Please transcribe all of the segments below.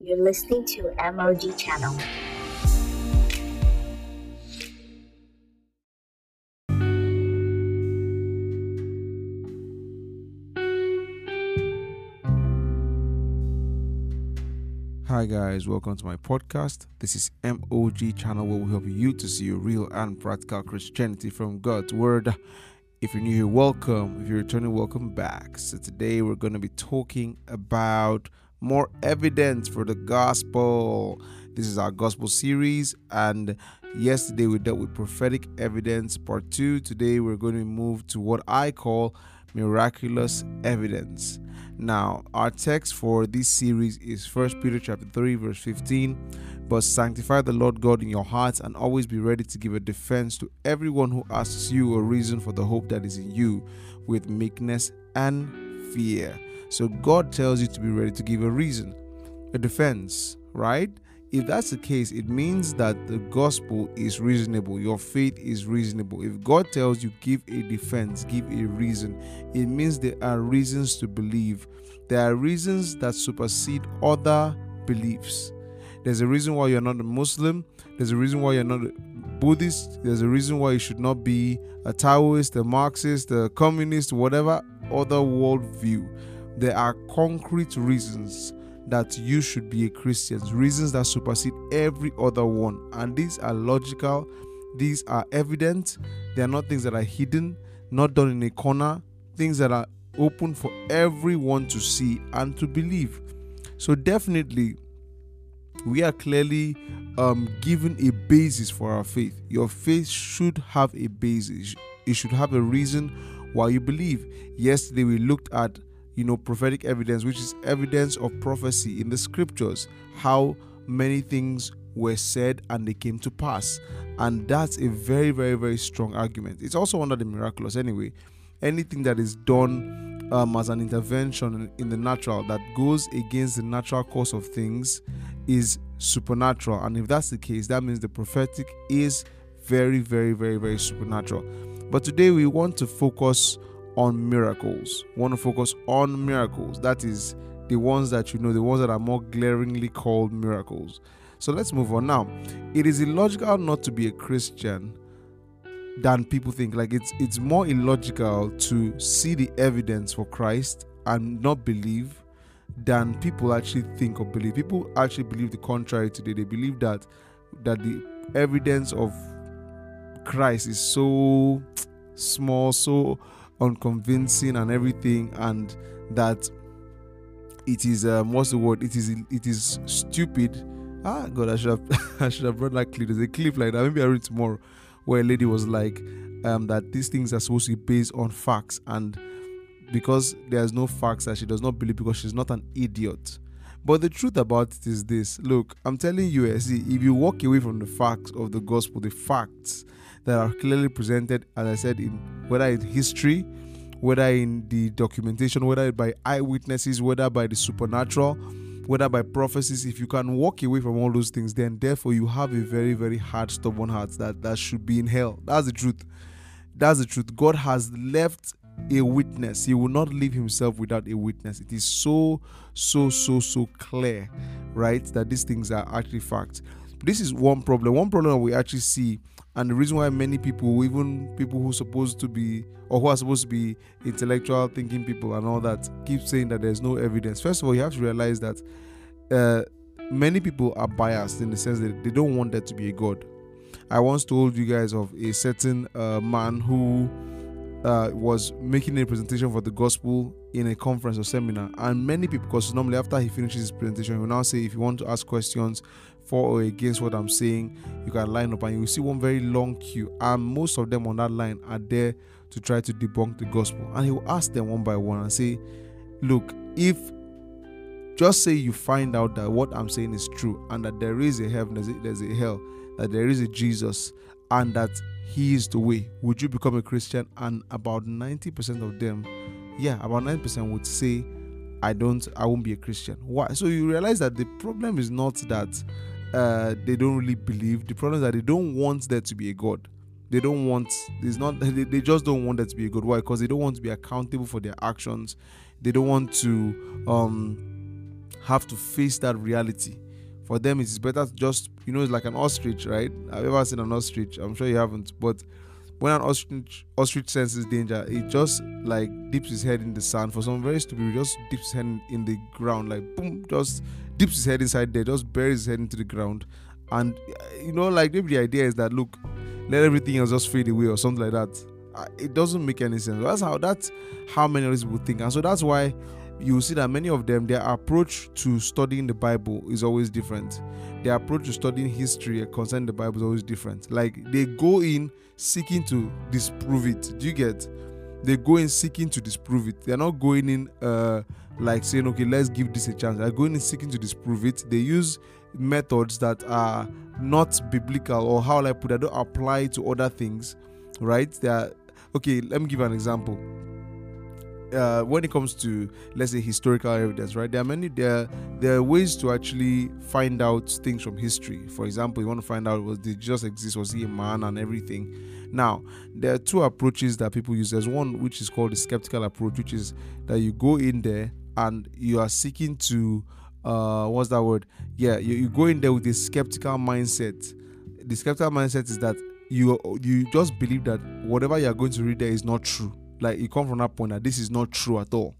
You're listening to MOG Channel. Hi guys, welcome to my podcast. This is MOG channel where we help you to see real and practical Christianity from God's word. If you're new here, welcome. If you're returning, welcome back. So today we're going to be talking about more evidence for the gospel. This is our gospel series, and yesterday we dealt with prophetic evidence part two. Today we're going to move to what I call miraculous evidence. Now, our text for this series is 1 Peter chapter 3 verse 15. But sanctify the Lord God in your hearts and always be ready to give a defense to everyone who asks you a reason for the hope that is in you with meekness and fear. So God tells you to be ready to give a reason, a defense, right? If that's the case, it means that the gospel is reasonable, your faith is reasonable. If God tells you give a defense, give a reason, it means there are reasons to believe. There are reasons that supersede other beliefs. There's a reason why you're not a Muslim. There's a reason why you're not a Buddhist. There's a reason why you should not be a Taoist, a Marxist, a communist, whatever other worldview. There are concrete reasons that you should be a Christian, reasons that supersede every other one. And these are logical, these are evident, they are not things that are hidden, not done in a corner, things that are open for everyone to see and to believe. So, definitely, we are clearly um, given a basis for our faith. Your faith should have a basis, it should have a reason why you believe. Yesterday, we looked at you know prophetic evidence which is evidence of prophecy in the scriptures how many things were said and they came to pass. And that's a very very very strong argument. It's also under the miraculous anyway. Anything that is done um, as an intervention in the natural that goes against the natural course of things is supernatural. And if that's the case that means the prophetic is very very very very supernatural. But today we want to focus on miracles. We want to focus on miracles. That is the ones that you know, the ones that are more glaringly called miracles. So let's move on now. It is illogical not to be a Christian than people think. Like it's it's more illogical to see the evidence for Christ and not believe than people actually think or believe. People actually believe the contrary today. They believe that that the evidence of Christ is so small, so unconvincing and everything, and that it is um, what's the word? It is it is stupid. Ah, God, I should have I should have brought that clip. There's a clip like that. Maybe I read tomorrow, where a lady was like, um, that these things are supposed to be based on facts, and because there's no facts that she does not believe because she's not an idiot. But the truth about it is this: look, I'm telling you, eh, see, if you walk away from the facts of the gospel, the facts that are clearly presented, as I said, in whether in history, whether in the documentation, whether by eyewitnesses, whether by the supernatural, whether by prophecies, if you can walk away from all those things, then therefore you have a very, very hard, stubborn heart that, that should be in hell. That's the truth. That's the truth. God has left a witness. He will not leave himself without a witness. It is so, so, so, so clear, right? That these things are actually facts. This is one problem. One problem we actually see and the reason why many people even people who supposed to be or who are supposed to be intellectual thinking people and all that keep saying that there's no evidence. First of all you have to realize that uh, many people are biased in the sense that they don't want there to be a god. I once told you guys of a certain uh, man who uh, was making a presentation for the gospel in a conference or seminar, and many people, because normally after he finishes his presentation, he will now say, if you want to ask questions, for or oh against what I'm saying, you can line up and you see one very long queue. And most of them on that line are there to try to debunk the gospel. And he will ask them one by one and say, Look, if just say you find out that what I'm saying is true and that there is a heaven, there's a, there's a hell, that there is a Jesus, and that he is the way, would you become a Christian? And about 90% of them, yeah, about 9% would say, I don't, I won't be a Christian. Why? So you realize that the problem is not that uh, they don't really believe. The problem is that they don't want there to be a God. They don't want. There's not. They, they just don't want there to be a God. Why? Because they don't want to be accountable for their actions. They don't want to um, have to face that reality. For them, it's better just, you know, it's like an ostrich, right? I've ever seen an ostrich. I'm sure you haven't, but when an ostrich ostrich senses danger, it just like dips his head in the sand. For some very stupid, just dips his head in the ground, like boom, just dips his head inside there, just buries his head into the ground, and you know, like maybe the idea is that look, let everything else just fade away or something like that. It doesn't make any sense. That's how that's how many of these people think, and so that's why you see that many of them their approach to studying the bible is always different. Their approach to studying history concerning the bible is always different. Like they go in seeking to disprove it. Do you get? They go in seeking to disprove it. They're not going in uh like saying okay let's give this a chance they're going in seeking to disprove it they use methods that are not biblical or how i put it don't apply to other things right they are okay let me give an example uh, when it comes to let's say historical evidence, right? There are many there there are ways to actually find out things from history. For example, you want to find out was did Jesus exist? Was he a man and everything? Now, there are two approaches that people use. There's one which is called the skeptical approach, which is that you go in there and you are seeking to uh what's that word? Yeah, you, you go in there with a skeptical mindset. The skeptical mindset is that you you just believe that whatever you are going to read there is not true like you come from that point that this is not true at all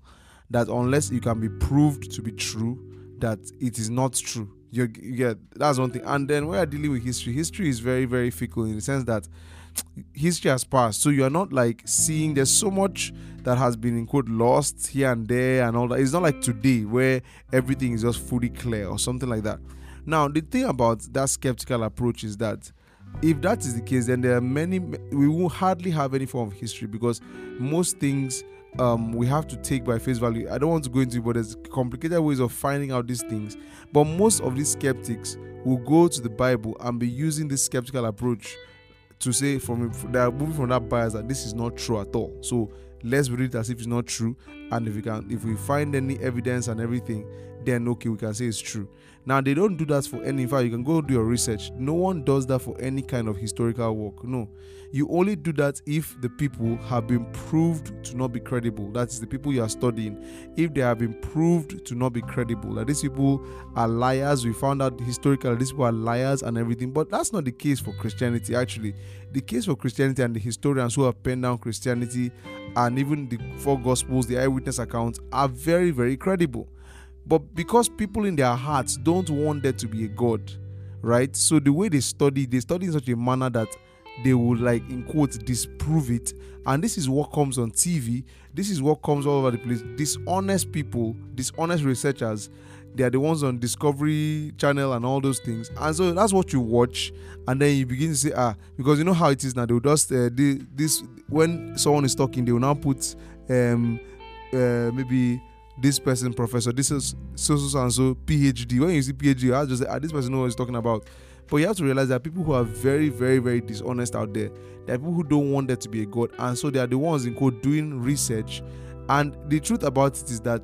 that unless you can be proved to be true that it is not true you, get that's one thing and then when you're dealing with history history is very very fickle in the sense that history has passed so you're not like seeing there's so much that has been in quote lost here and there and all that it's not like today where everything is just fully clear or something like that now the thing about that skeptical approach is that if that is the case, then there are many, we will hardly have any form of history because most things um, we have to take by face value. I don't want to go into it, but there's complicated ways of finding out these things. But most of these skeptics will go to the Bible and be using this skeptical approach to say from they are moving from that bias that this is not true at all. So let's read it as if it's not true. And if we can, if we find any evidence and everything, then okay, we can say it's true. Now they don't do that for any. In fact, you can go do your research. No one does that for any kind of historical work. No, you only do that if the people have been proved to not be credible. That is the people you are studying. If they have been proved to not be credible, that these people are liars. We found out historically these people are liars and everything. But that's not the case for Christianity. Actually, the case for Christianity and the historians who have penned down Christianity and even the four Gospels, the eyewitness accounts are very very credible. But because people in their hearts don't want there to be a God, right? So the way they study, they study in such a manner that they will like in quotes disprove it. And this is what comes on TV. This is what comes all over the place. Dishonest people, dishonest researchers, they are the ones on Discovery Channel and all those things. And so that's what you watch, and then you begin to say, ah, because you know how it is now. They will just uh, this when someone is talking, they will now put um uh, maybe this person professor, this is so so and so PhD. When you see PhD, I just say, ah, this person knows what he's talking about. But you have to realize that people who are very, very, very dishonest out there, there are people who don't want there to be a God, and so they are the ones in quote doing research. And the truth about it is that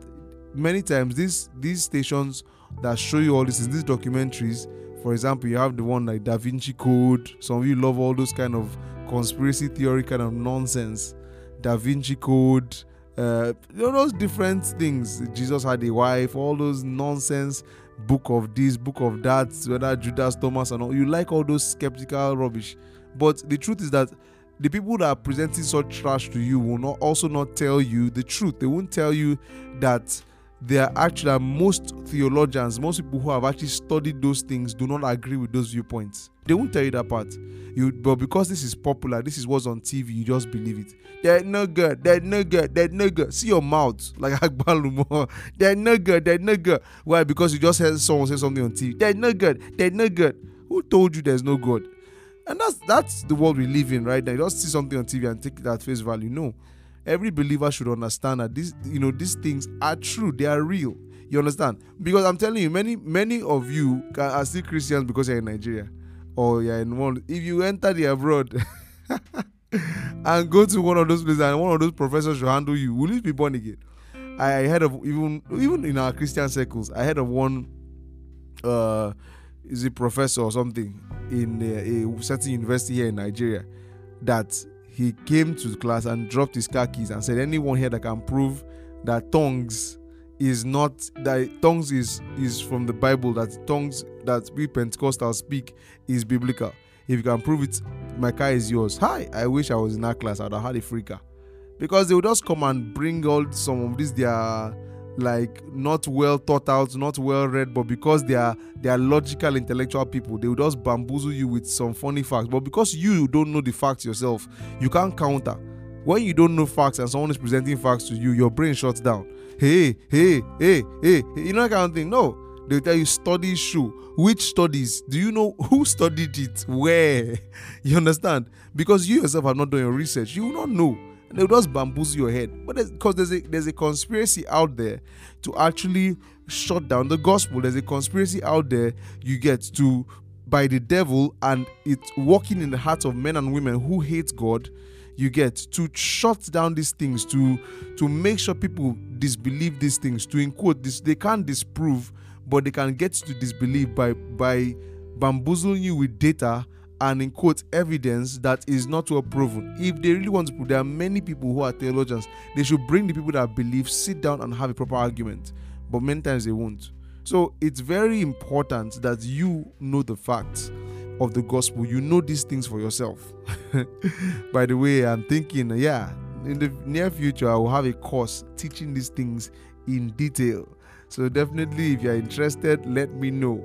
many times these these stations that show you all this in these documentaries, for example, you have the one like Da Vinci Code. Some of you love all those kind of conspiracy theory kind of nonsense. Da Vinci Code, uh, know those different things. Jesus had a wife, all those nonsense. Book of this, book of that, whether Judas, Thomas, and all. You like all those skeptical rubbish, but the truth is that the people that are presenting such trash to you will not also not tell you the truth. They won't tell you that they are actually most theologians, most people who have actually studied those things do not agree with those viewpoints. They won't tell you that part. You but because this is popular, this is what's on TV, you just believe it. They're no good, they're no good, they're no good. See your mouth like Akbar Lumo. They're no good, they're no good. Why? Because you just heard someone say something on TV. They're no good, they're no good. Who told you there's no God? And that's that's the world we live in right now. You just see something on TV and take it at face value. No every believer should understand that these you know these things are true they are real you understand because i'm telling you many many of you are still christians because you're in nigeria or you're in one if you enter the abroad and go to one of those places and one of those professors should handle you will you be born again? I heard of even even in our christian circles i heard of one uh is a professor or something in a, a certain university here in nigeria that he came to class and dropped his car keys and said, Anyone here that can prove that tongues is not that tongues is is from the Bible that tongues that we Pentecostals speak is biblical. If you can prove it, my car is yours. Hi, I wish I was in that class. I'd have had a freaker. Because they would just come and bring all some of these their like not well thought out, not well read, but because they are they are logical, intellectual people, they will just bamboozle you with some funny facts. But because you don't know the facts yourself, you can't counter. When you don't know facts and someone is presenting facts to you, your brain shuts down. Hey, hey, hey, hey, you know that kind of thing. No, they'll tell you studies show. Which studies? Do you know who studied it? Where? You understand? Because you yourself have not done your research, you will not know and they'll just bamboozle your head. But because there's, there's a there's a conspiracy out there to actually shut down the gospel. There's a conspiracy out there you get to by the devil and it's working in the hearts of men and women who hate God. You get to shut down these things to to make sure people disbelieve these things. To in quote this, they can't disprove, but they can get you to disbelieve by by bamboozling you with data and in quote evidence that is not well proven. If they really want to prove, there are many people who are theologians. They should bring the people that believe, sit down and have a proper argument. But many times they won't. So it's very important that you know the facts of the gospel. You know these things for yourself. By the way, I'm thinking, yeah, in the near future, I will have a course teaching these things in detail. So definitely, if you're interested, let me know.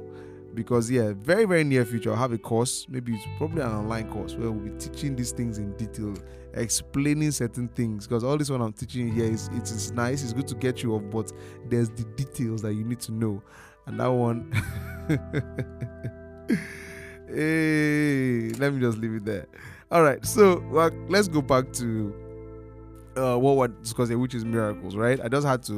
Because yeah very very near future i'll have a course. Maybe it's probably an online course where we'll be teaching these things in detail explaining certain things. Because all this one i'm teaching here is it is nice it's good to get you off but there's the details that you need to know. And that one hey let me just leave it there. All right so well, let's go back to uh, what we're discussing, which is miracles, right? I just had to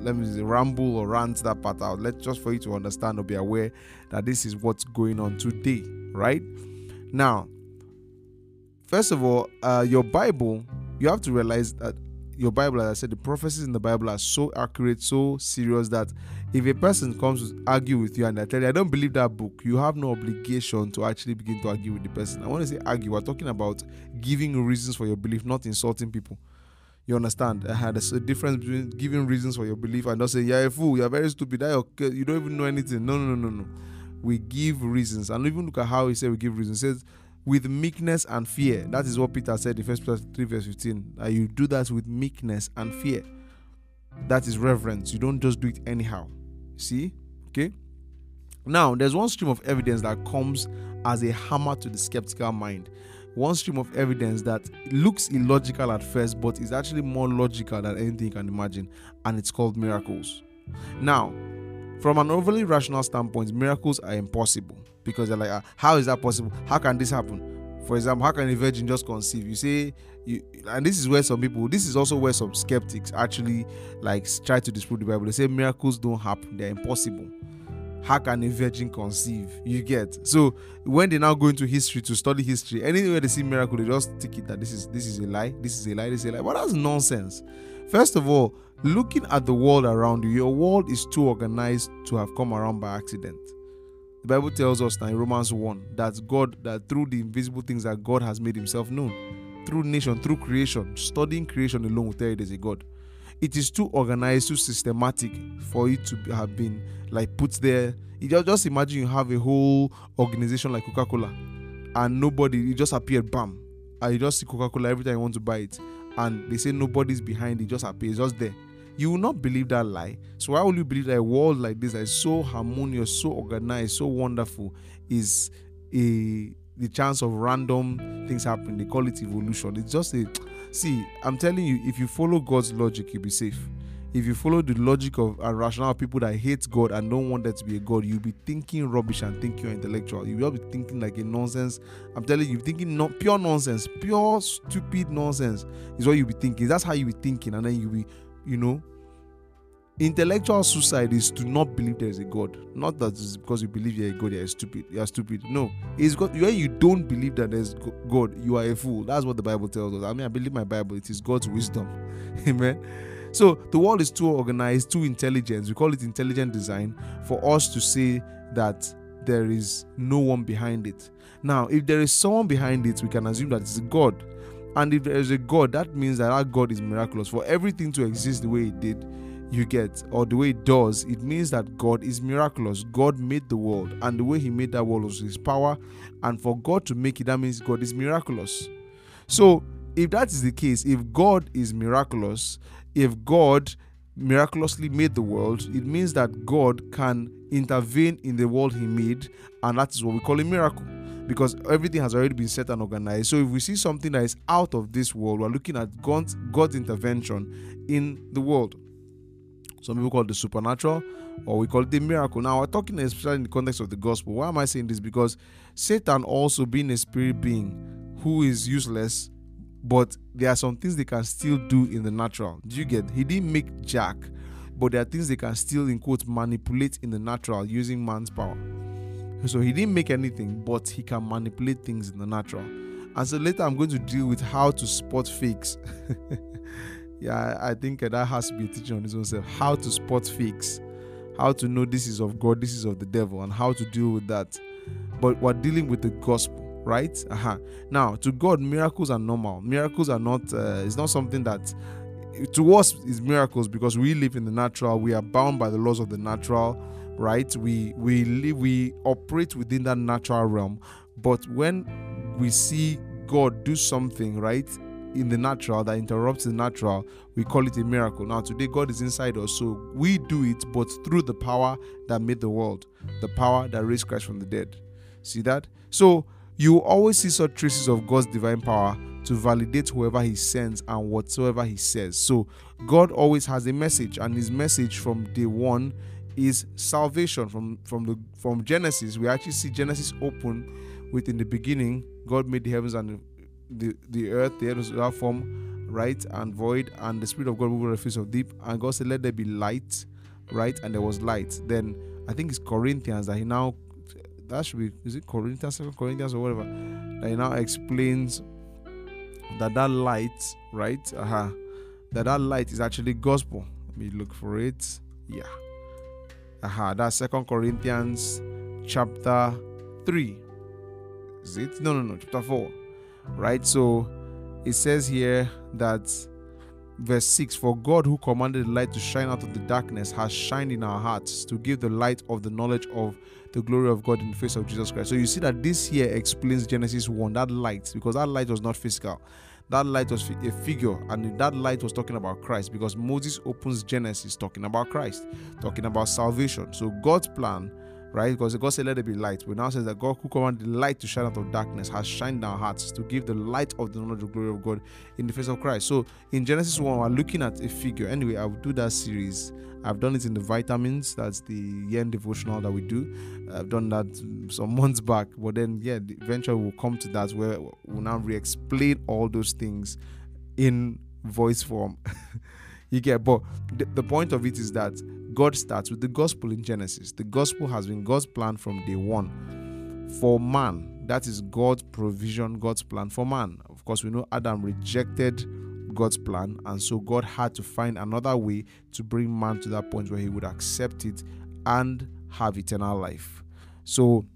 let me ramble or rant that part out. Let just for you to understand or be aware that this is what's going on today, right? Now, first of all, uh, your Bible, you have to realize that your Bible, as I said, the prophecies in the Bible are so accurate, so serious that if a person comes to argue with you and I tell you, I don't believe that book, you have no obligation to actually begin to argue with the person. I want to say argue, we're talking about giving reasons for your belief, not insulting people. You understand? Uh, I had a difference between giving reasons for your belief and not saying, You're a fool, you're very stupid, you don't even know anything. No, no, no, no, no. We give reasons. And even look at how he said we give reasons. He says, with meekness and fear. That is what Peter said in 1 Peter 3, verse 15. That you do that with meekness and fear. That is reverence. You don't just do it anyhow. See? Okay? Now, there's one stream of evidence that comes as a hammer to the skeptical mind one stream of evidence that looks illogical at first, but is actually more logical than anything you can imagine, and it's called miracles. Now, from an overly rational standpoint, miracles are impossible because they're like, ah, how is that possible? How can this happen? For example, how can a virgin just conceive? You say, you, and this is where some people, this is also where some skeptics actually like try to disprove the Bible. They say miracles don't happen; they're impossible how can a virgin conceive? You get so when they now go into history to study history, anywhere they see miracle, they just take it that this is this is a lie, this is a lie, this is a lie. But that's nonsense. First of all, looking at the world around you, your world is too organized to have come around by accident. The Bible tells us now in Romans 1 that God, that through the invisible things that God has made himself known, through nation, through creation, studying creation alone will tell you there's a God it is too organized, too systematic for it to have been like put there. You just imagine you have a whole organization like Coca Cola, and nobody, it just appeared, bam, and you just see Coca Cola every time you want to buy it, and they say nobody's behind it, just appears, just there. You will not believe that lie. So why will you believe that a world like this that is so harmonious, so organized, so wonderful is a the chance of random things happening? They call it evolution. It's just a See, I'm telling you, if you follow God's logic, you'll be safe. If you follow the logic of a rational people that hate God and don't want there to be a God, you'll be thinking rubbish and think you're intellectual. You will be thinking like a nonsense. I'm telling you, thinking not pure nonsense, pure stupid nonsense is what you'll be thinking. That's how you'll be thinking, and then you'll be, you know, Intellectual suicide is to not believe there is a God. Not that it's because you believe you're a God, you're stupid. You're stupid. No. It's God when you don't believe that there's God, you are a fool. That's what the Bible tells us. I mean, I believe my Bible, it is God's wisdom. Amen. So the world is too organized, too intelligent. We call it intelligent design for us to say that there is no one behind it. Now, if there is someone behind it, we can assume that it's God. And if there is a God, that means that our God is miraculous. For everything to exist the way it did, you get or the way it does it means that god is miraculous. God made the world and the way he made that world was his power and for god to make it that means god is miraculous. So if that is the case if god is miraculous if god miraculously made the world it means that god can intervene in the world he made and that is what we call a miracle because everything has already been set and organized. So if we see something that is out of this world we're looking at god's, god's intervention in the world some people call it the supernatural, or we call it the miracle. Now, we're talking especially in the context of the gospel. Why am I saying this? Because Satan, also being a spirit being who is useless, but there are some things they can still do in the natural. Do you get? He didn't make Jack, but there are things they can still, in quotes, manipulate in the natural using man's power. So he didn't make anything, but he can manipulate things in the natural. And so later I'm going to deal with how to spot fakes. yeah, I think that has to be teaching on its own self. How to spot fakes, how to know this is of God, this is of the devil, and how to deal with that. But we're dealing with the gospel, right? Uh-huh. Now, to God, miracles are normal. Miracles are not. Uh, it's not something that to us is miracles because we live in the natural. We are bound by the laws of the natural, right? We we live, we operate within that natural realm. But when we see God do something, right? In the natural that interrupts the natural, we call it a miracle. Now, today, God is inside us, so we do it, but through the power that made the world, the power that raised Christ from the dead. See that? So, you always see such traces of God's divine power to validate whoever He sends and whatsoever He says. So, God always has a message, and His message from day one is salvation. From from the from Genesis, we actually see Genesis open with in the beginning, God made the heavens and the the, earth, the earth was without form, right, and void, and the Spirit of God moved over the face of deep. And God said, Let there be light, right? And there was light. Then I think it's Corinthians that he now that should be is it Corinthians, Second Corinthians or whatever, that he now explains that that light, right? Uh-huh, that that light is actually gospel. Let me look for it. Yeah. Aha, uh-huh, that's Second Corinthians chapter 3. Is it? No, no, no, chapter 4 right? So it says here that verse 6 For God, who commanded the light to shine out of the darkness, has shined in our hearts to give the light of the knowledge of the glory of God in the face of Jesus Christ. So you see that this here explains Genesis 1, that light, because that light was not physical. That light was a figure, and that light was talking about Christ because Moses opens Genesis talking about Christ, talking about salvation. So God's plan right? Because God said, Let there be light. We now says that God who commanded the light to shine out of darkness has shined our hearts to give the light of the knowledge of the glory of God in the face of Christ. So in Genesis 1, we're looking at a figure. Anyway, I will do that series. I've done it in the vitamins, that's the yen devotional that we do. I've done that some months back, but then yeah, eventually we'll come to that where we'll now re-explain all those things in voice form. you get but the, the point of it is that God starts with the gospel in Genesis. The gospel has been God's plan from day one for man. That is God's provision, God's plan for man. Of course, we know Adam rejected God's plan, and so God had to find another way to bring man to that point where he would accept it and have eternal life. So,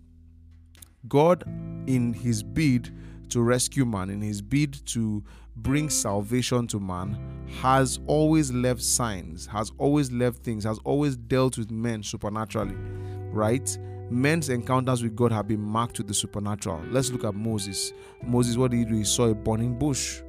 God, in his bid to rescue man, in his bid to bring salvation to man, has always left signs, has always left things, has always dealt with men supernaturally, right? Men's encounters with God have been marked with the supernatural. Let's look at Moses. Moses, what did he do? He saw a burning bush.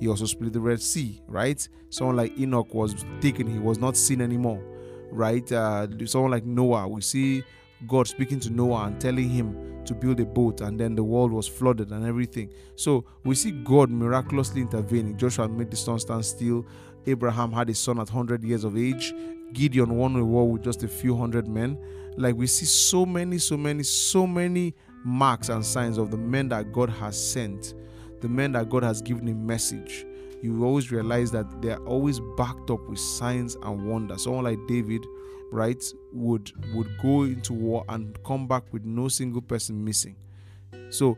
He also split the Red Sea, right? Someone like Enoch was taken, he was not seen anymore, right? Uh, someone like Noah, we see God speaking to Noah and telling him to build a boat, and then the world was flooded and everything. So we see God miraculously intervening. Joshua made the sun stand still. Abraham had a son at 100 years of age. Gideon won a war with just a few hundred men. Like we see so many, so many, so many marks and signs of the men that God has sent, the men that God has given a message. You always realize that they're always backed up with signs and wonders. Someone like David right, would would go into war and come back with no single person missing. So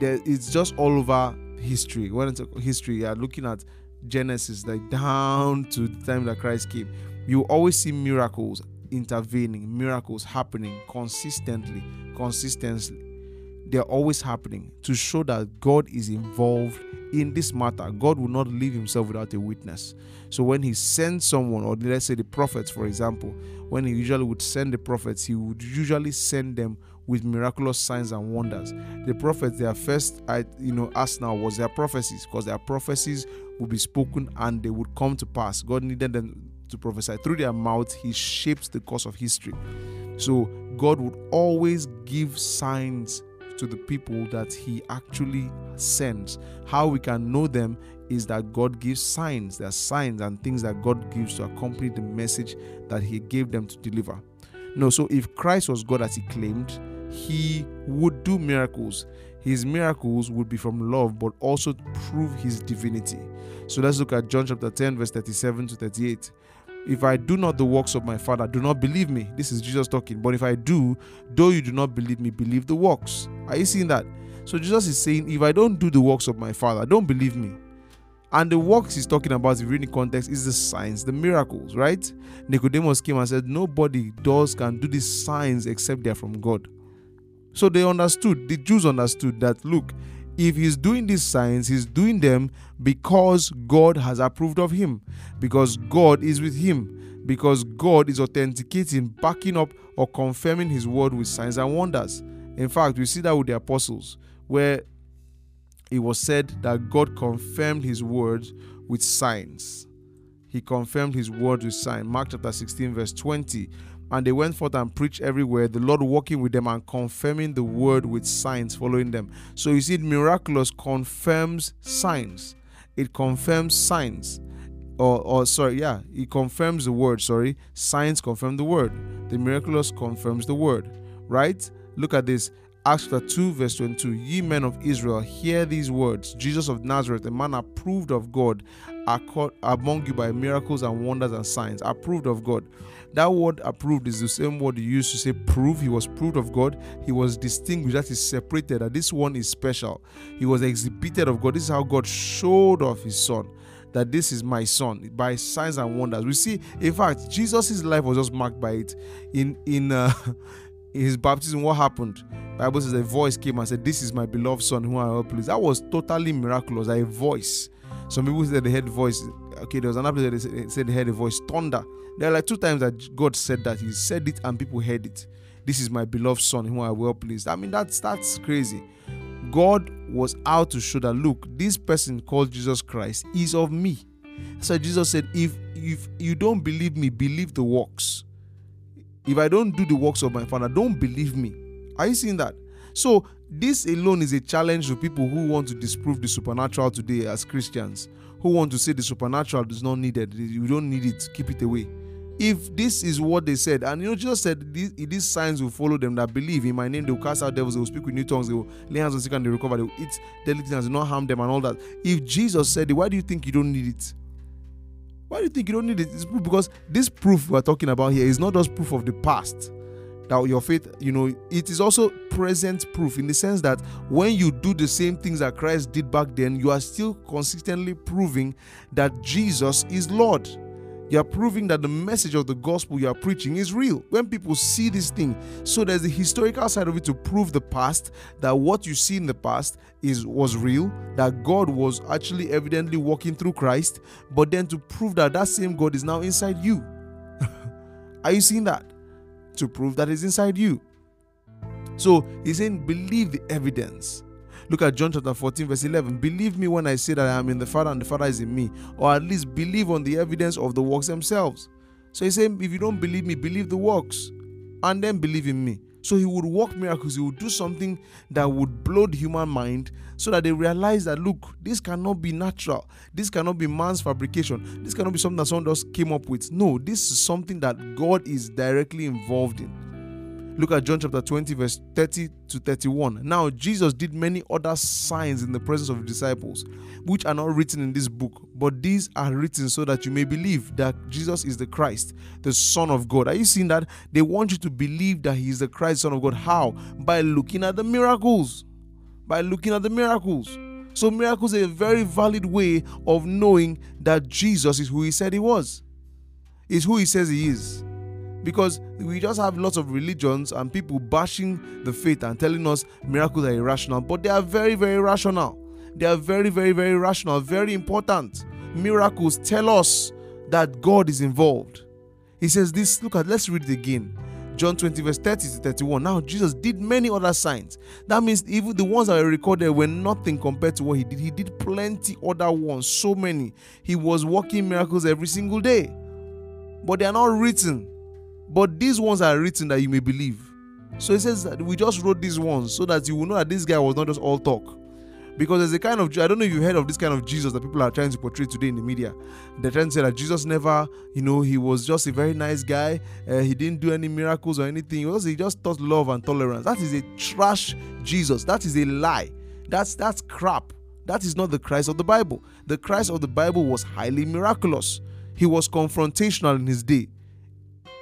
there, it's just all over history. When it's history, you're looking at Genesis, like down to the time that Christ came. You always see miracles intervening, miracles happening consistently, consistently, they're always happening to show that God is involved in this matter. God will not leave himself without a witness. So when he sends someone, or let's say the prophets, for example, when he usually would send the prophets, he would usually send them with miraculous signs and wonders. The prophets, their first, I you know, asked now was their prophecies, because their prophecies would be spoken and they would come to pass. God needed them to prophesy through their mouth. He shapes the course of history. So God would always give signs to the people that He actually sends. How we can know them is that God gives signs. There are signs and things that God gives to accompany the message that He gave them to deliver. No, so if Christ was God as He claimed, He would do miracles. His miracles would be from love, but also prove His divinity. So let's look at John chapter 10, verse 37 to 38. If I do not the works of my Father, do not believe me. This is Jesus talking. But if I do, though you do not believe me, believe the works. Are you seeing that? So Jesus is saying, if I don't do the works of my Father, don't believe me. And the works he's talking about, if you read the context, is the signs, the miracles, right? Nicodemus came and said, Nobody does can do these signs except they're from God. So they understood, the Jews understood that look, if he's doing these signs, he's doing them because God has approved of him, because God is with him, because God is authenticating, backing up, or confirming his word with signs and wonders. In fact, we see that with the apostles, where it was said that God confirmed his word with signs. He confirmed his word with signs. Mark chapter 16, verse 20. And they went forth and preached everywhere, the Lord walking with them and confirming the word with signs following them. So you see, miraculous confirms signs. It confirms signs. Or, or sorry, yeah, it confirms the word. Sorry, signs confirm the word. The miraculous confirms the word. Right? Look at this. Acts chapter 2, verse 22 Ye men of Israel, hear these words Jesus of Nazareth, a man approved of God, among you by miracles and wonders and signs. Approved of God. That word approved is the same word you used to say prove. He was proved of God. He was distinguished. That is separated. That this one is special. He was exhibited of God. This is how God showed off his son that this is my son by signs and wonders. We see, in fact, Jesus' life was just marked by it. In in uh, his baptism, what happened? Bible says a voice came and said, "This is my beloved son, who I will please." That was totally miraculous. A voice. Some people said they heard voice. Okay, there was another place that they said they heard a voice, thunder. There are like two times that God said that. He said it and people heard it. This is my beloved son, whom I well pleased. I mean, that's that's crazy. God was out to show that look, this person called Jesus Christ is of me. So Jesus said, if if you don't believe me, believe the works. If I don't do the works of my father, don't believe me. Are you seeing that? So this alone is a challenge to people who want to disprove the supernatural today as Christians, who want to say the supernatural is not needed. You don't need it. Keep it away if this is what they said, and you know, Jesus said these, these, signs will follow them that believe in my name, they will cast out devils, they will speak with new tongues, they will lay hands on sick and they recover, they will eat deadly things, not harm them, and all that. If Jesus said it, why do you think you don't need it? Why do you think you don't need it? It's because this proof we're talking about here is not just proof of the past. That your faith, you know, it is also present proof in the sense that when you do the same things that Christ did back then, you are still consistently proving that Jesus is Lord you are proving that the message of the gospel you are preaching is real. When people see this thing, so there's the historical side of it to prove the past that what you see in the past is was real, that God was actually evidently walking through Christ, but then to prove that that same God is now inside you. are you seeing that? To prove that is inside you. So he's saying, believe the evidence. Look at John chapter 14, verse 11. Believe me when I say that I am in the Father and the Father is in me, or at least believe on the evidence of the works themselves. So he's saying, if you don't believe me, believe the works, and then believe in me. So he would work miracles, he would do something that would blow the human mind so that they realize that look, this cannot be natural, this cannot be man's fabrication, this cannot be something that someone just came up with. No, this is something that God is directly involved in. Look at John chapter 20, verse 30 to 31. Now, Jesus did many other signs in the presence of disciples, which are not written in this book, but these are written so that you may believe that Jesus is the Christ, the Son of God. Are you seeing that? They want you to believe that He is the Christ, Son of God. How? By looking at the miracles. By looking at the miracles. So, miracles are a very valid way of knowing that Jesus is who He said He was, is who He says He is. Because we just have lots of religions and people bashing the faith and telling us miracles are irrational, but they are very, very rational. They are very, very, very rational, very important. Miracles tell us that God is involved. He says this, look at, let's read it again. John 20, verse 30 to 31. Now, Jesus did many other signs. That means even the ones that were recorded were nothing compared to what he did. He did plenty other ones, so many. He was working miracles every single day. But they are not written. But these ones are written that you may believe. So he says that we just wrote these ones so that you will know that this guy was not just all talk because there's a kind of I don't know if you heard of this kind of Jesus that people are trying to portray today in the media. They're trying to say that Jesus never, you know, he was just a very nice guy. Uh, he didn't do any miracles or anything. He, was, he just taught love and tolerance. That is a trash Jesus. That is a lie. That's that's crap. That is not the Christ of the Bible. The Christ of the Bible was highly miraculous. He was confrontational in his day.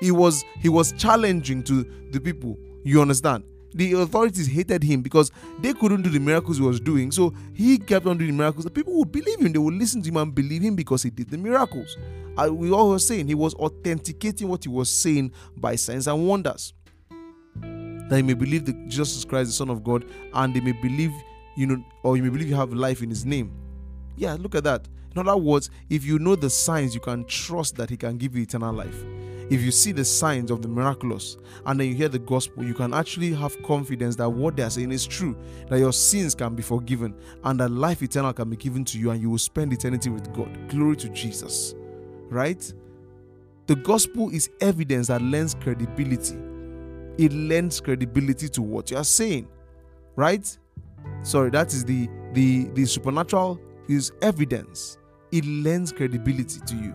He was he was challenging to the people. You understand? the authorities hated him because they couldn't do the miracles he was doing. So he kept on doing miracles. The people would believe him. They would listen to him and believe him because he did the miracles. And we all were saying he was authenticating what he was saying by signs and wonders. That he may believe that Jesus Christ, the Son of God, and they may believe, you know, or you may believe you have life in his name. Yeah, look at that. In other words, if you know the signs, you can trust that he can give you eternal life if you see the signs of the miraculous and then you hear the gospel, you can actually have confidence that what they are saying is true, that your sins can be forgiven, and that life eternal can be given to you, and you will spend eternity with God. Glory to Jesus. Right? The gospel is evidence that lends credibility. It lends credibility to what you are saying. Right? Sorry, that is the the the supernatural is evidence. It lends credibility to you.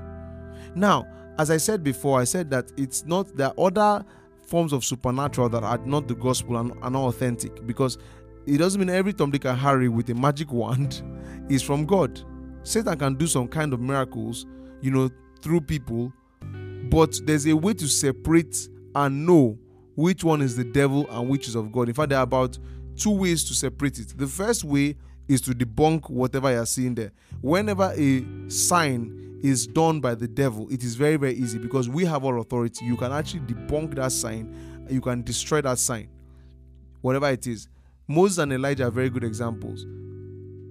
Now, as I said before, I said that it's not are other forms of supernatural that are not the gospel and are not authentic because it doesn't mean every Tom, Dick, and Harry with a magic wand is from God. Satan can do some kind of miracles, you know, through people, but there's a way to separate and know which one is the devil and which is of God. In fact, there are about two ways to separate it. The first way is to debunk whatever you're seeing there. Whenever a sign is done by the devil, it is very, very easy because we have all authority. You can actually debunk that sign, you can destroy that sign, whatever it is. Moses and Elijah are very good examples.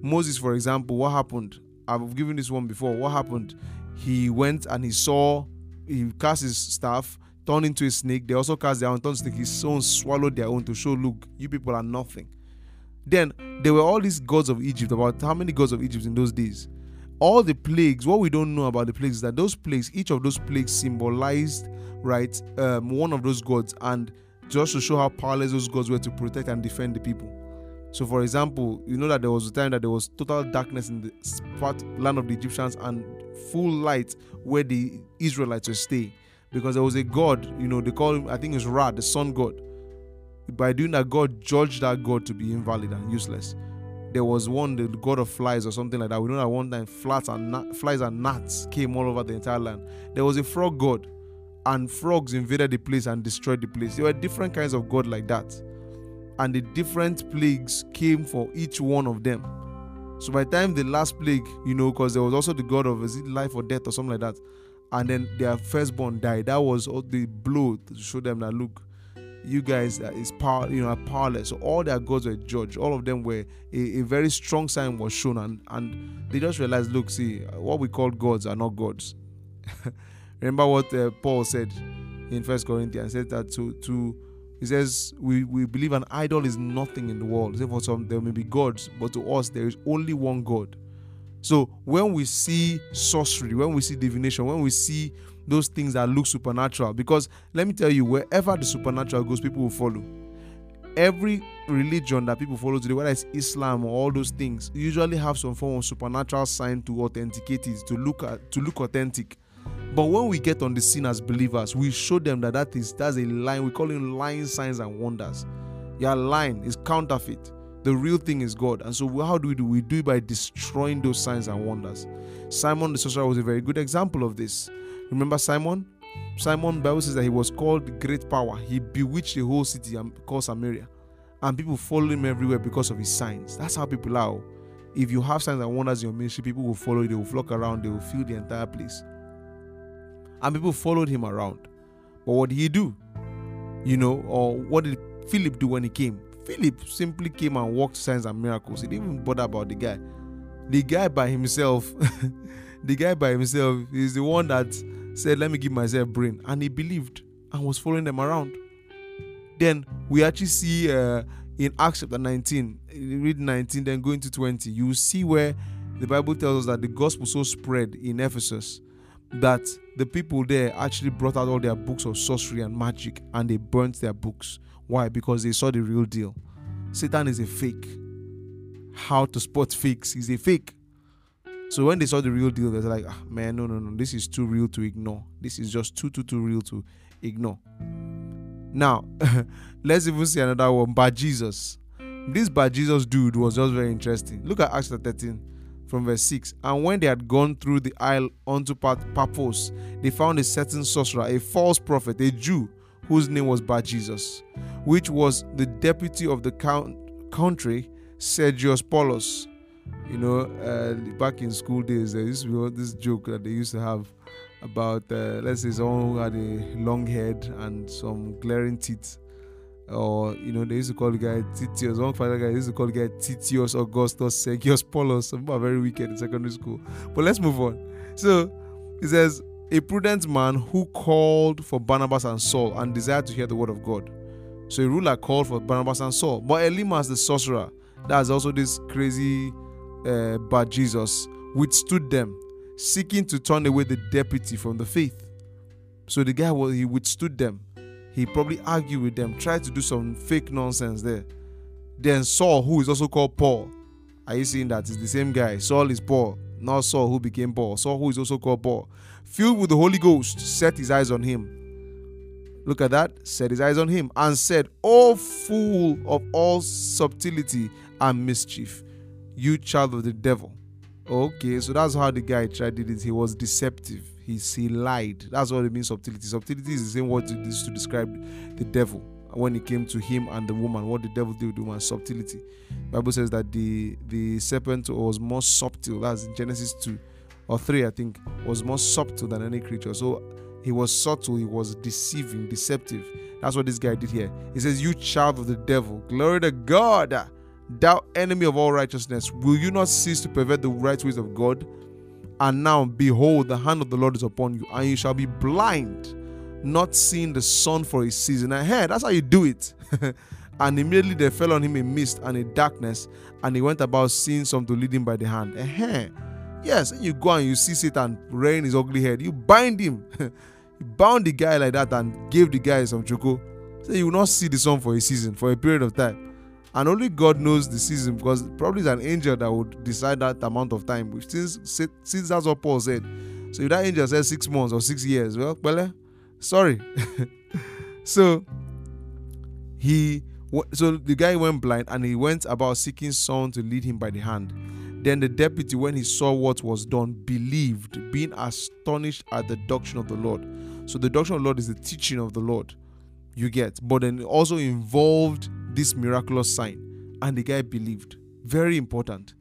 Moses, for example, what happened? I've given this one before. What happened? He went and he saw, he cast his staff, turned into a snake. They also cast their own, turned snake. His own swallowed their own to show, look, you people are nothing. Then there were all these gods of Egypt. About how many gods of Egypt in those days? All the plagues what we don't know about the plagues is that those plagues each of those plagues symbolized right um, one of those gods and just to show how powerless those gods were to protect and defend the people. So for example you know that there was a time that there was total darkness in the part land of the egyptians and full light where the israelites were staying. Because there was a god you know they call him i think it's ra the sun god. By doing that god judged that god to be invalid and useless there was one, the god of flies or something like that. We know that one time flats and flies and gnats came all over the entire land. There was a frog god, and frogs invaded the place and destroyed the place. There were different kinds of god like that, and the different plagues came for each one of them. So by the time the last plague, you know, because there was also the god of is it life or death or something like that, and then their firstborn died. That was all the blow to show them that look, you guys is power, you know, are powerless. So all their gods were judged. All of them were a, a, very strong sign was shown, and and they just realized, look, see, what we call gods are not gods. Remember what uh, Paul said in First Corinthians. Said that to to he says we we believe an idol is nothing in the world. He for some there may be gods, but to us there is only one God. So when we see sorcery, when we see divination, when we see those things that look supernatural. Because let me tell you, wherever the supernatural goes, people will follow. Every religion that people follow today, whether it's Islam or all those things, usually have some form of supernatural sign to authenticate it, to look at, to look authentic. But when we get on the scene as believers, we show them that that is that's a line. We call it lying signs and wonders. Your line is counterfeit. The real thing is God. And so how do we do? We do it by destroying those signs and wonders. Simon the sorcerer was a very good example of this. Remember Simon? Simon, Bible says that he was called great power. He bewitched the whole city and called Samaria. And people followed him everywhere because of his signs. That's how people are. Oh. If you have signs and wonders in your ministry, people will follow you, they will flock around, they will fill the entire place. And people followed him around. But what did he do? You know, or what did Philip do when he came? Philip simply came and worked signs and miracles. He didn't even bother about the guy. The guy by himself, the guy by himself is the one that said, Let me give myself brain. And he believed and was following them around. Then we actually see uh, in Acts chapter 19, read 19, then go into 20, you see where the Bible tells us that the gospel so spread in Ephesus that the people there actually brought out all their books of sorcery and magic and they burnt their books. Why? Because they saw the real deal. Satan is a fake. How to spot fakes is a fake. So when they saw the real deal, they're like, ah, man, no, no, no, this is too real to ignore. This is just too, too, too real to ignore. Now, let's even see another one. Bar Jesus. This Bar Jesus dude was just very interesting. Look at Acts 13 from verse 6. And when they had gone through the isle unto Paphos, they found a certain sorcerer, a false prophet, a Jew, whose name was Bar Jesus, which was the deputy of the count- country, Sergius Paulus. You know, uh, back in school days, there used to be this joke that they used to have about uh, let's say someone who had a long head and some glaring teeth or you know they used to call the guy Titius. One final guy used to call the guy Titius Augustus Sergius Paulus. Some people are very wicked in secondary school. But let's move on. So he says, a prudent man who called for Barnabas and Saul and desired to hear the word of God. So a ruler called for Barnabas and Saul. But Elymas the sorcerer, that's also this crazy uh, bad Jesus, withstood them seeking to turn away the deputy from the faith. So the guy was he withstood them. He probably argued with them, tried to do some fake nonsense there. Then Saul, who is also called Paul, are you seeing that? It's the same guy. Saul is Paul, not Saul who became Paul. Saul, who is also called Paul, filled with the Holy Ghost, set his eyes on him. Look at that, set his eyes on him, and said, O fool of all subtlety and mischief, you child of the devil Okay, so that's how the guy tried did it. He was deceptive. He, he lied. That's what it means subtlety. Subtlety is the same word to describe the devil when it came to him and the woman. What the devil did with the woman, subtlety. Bible says that the the serpent was more subtle. That's in Genesis 2 or 3, I think, was more subtle than any creature. So he was subtle, he was deceiving, deceptive. That's what this guy did here. He says, You child of the devil, glory to God Thou enemy of all righteousness, will you not cease to pervert the right ways of God? And now, behold, the hand of the Lord is upon you, and you shall be blind, not seeing the sun for a season ahead. That's how you do it. and immediately there fell on him a mist and a darkness, and he went about seeing some to lead him by the hand. uh Yes, and you go and you see Satan rearing his ugly head. You bind him. you bound the guy like that and gave the guy some choco. So you will not see the sun for a season, for a period of time and only God knows the season because probably it's an angel that would decide that amount of time. Which since since that's what Paul said. So if that angel says six months or six years, well, well, sorry. so he so the guy went blind and he went about seeking someone to lead him by the hand. Then the deputy, when he saw what was done, believed, being astonished at the doctrine of the Lord. So the doctrine of the Lord is the teaching of the Lord. You get, but then also involved this miraculous sign. And the guy believed. Very important.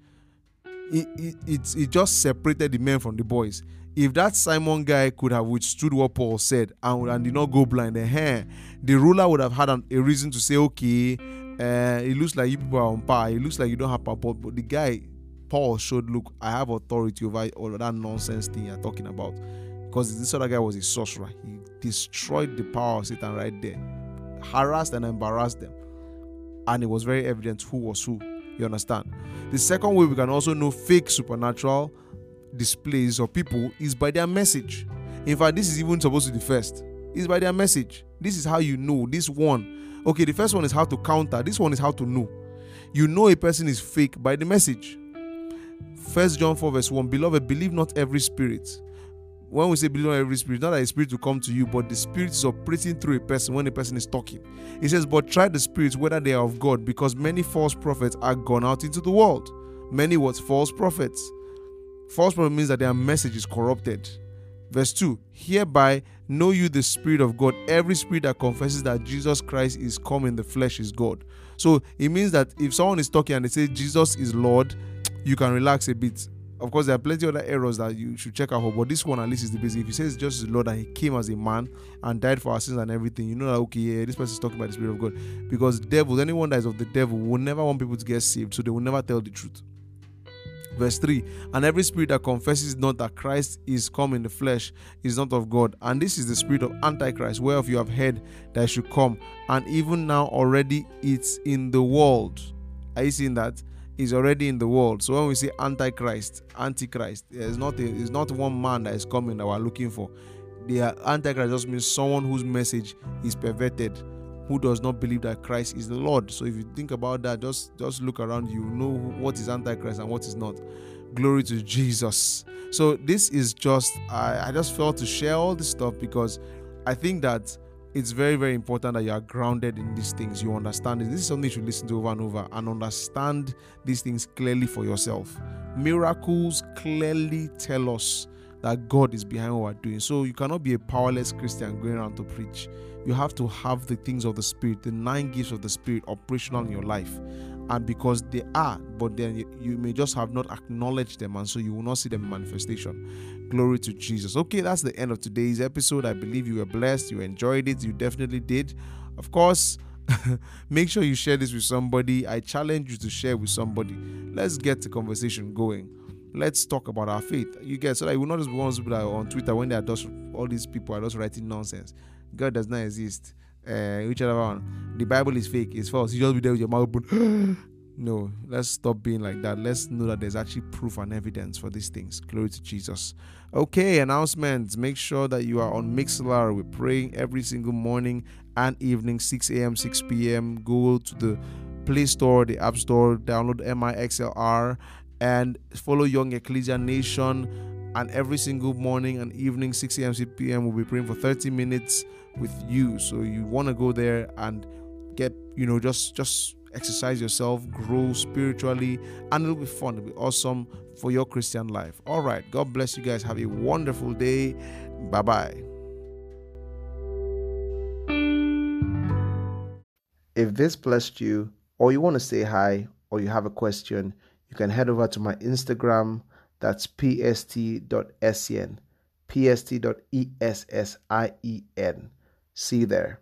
It, it, it, it just separated the men from the boys. If that Simon guy could have withstood what Paul said and, and did not go blind, eh, the ruler would have had an, a reason to say, okay, uh, it looks like you people are on par. It looks like you don't have power. But the guy, Paul, showed, look, I have authority over all of that nonsense thing you're talking about. Because this other guy was a sorcerer. He destroyed the power of Satan right there, harassed and embarrassed them and it was very evident who was who. You understand? The second way we can also know fake supernatural displays of people is by their message. In fact, this is even supposed to be the first. Is by their message. This is how you know this one. Okay, the first one is how to counter. This one is how to know. You know a person is fake by the message. First John 4 verse 1 Beloved, believe not every spirit, when we say believe on every spirit, not that a spirit will come to you, but the spirit is operating through a person when a person is talking. He says, But try the spirits whether they are of God, because many false prophets are gone out into the world. Many what? False prophets. False prophet means that their message is corrupted. Verse 2 Hereby know you the Spirit of God. Every spirit that confesses that Jesus Christ is come in the flesh is God. So it means that if someone is talking and they say Jesus is Lord, you can relax a bit Of course, there are plenty other errors that you should check out for, but this one at least is the basic. If he says just the Lord and he came as a man and died for our sins and everything, you know that okay, yeah, this person is talking about the Spirit of God. Because devils, anyone that is of the devil, will never want people to get saved, so they will never tell the truth. Verse 3 And every spirit that confesses not that Christ is come in the flesh is not of God. And this is the spirit of Antichrist, whereof you have heard that should come. And even now already it's in the world. Are you seeing that? Is already in the world. So when we say Antichrist, Antichrist, it's not a, it's not one man that is coming that we're looking for. The uh, Antichrist just means someone whose message is perverted who does not believe that Christ is the Lord. So if you think about that, just just look around you, know what is antichrist and what is not. Glory to Jesus. So this is just I, I just felt to share all this stuff because I think that it's very very important that you are grounded in these things you understand it. this is something you should listen to over and over and understand these things clearly for yourself miracles clearly tell us that god is behind what we're doing so you cannot be a powerless christian going around to preach you have to have the things of the Spirit, the nine gifts of the Spirit operational in your life. And because they are, but then you, may just have not acknowledged them, and so you will not see them manifestation. Glory to Jesus. Okay, that's the end of today's episode. I believe you were blessed, you enjoyed it, you definitely did. Of course, make sure you share this with somebody. I challenge you to share with somebody. Let's get the conversation going let's talk about our faith. You get so that you will not just be ones that on Twitter when they are just all these people are just writing nonsense. God does not exist. Uh, which other one? The Bible is fake. It's false. You just be there with your mouth open. no, let's stop being like that. Let's know that there's actually proof and evidence for these things. Glory to Jesus. Okay, announcements. Make sure that you are on Mixlr. We're praying every single morning and evening, 6 a.m., 6 p.m. Go to the Play Store, the App Store, download MIXLR, and follow Young Ecclesia Nation. And every single morning and evening, 6 a.m., 6 p.m., we'll be praying for 30 minutes with you. So you want to go there and get, you know, just just exercise yourself, grow spiritually, and it'll be fun. It'll be awesome for your Christian life. All right. God bless you guys. Have a wonderful day. Bye bye. If this blessed you, or you want to say hi, or you have a question, you can head over to my Instagram. That's pst.sen, pst.essien. See you there.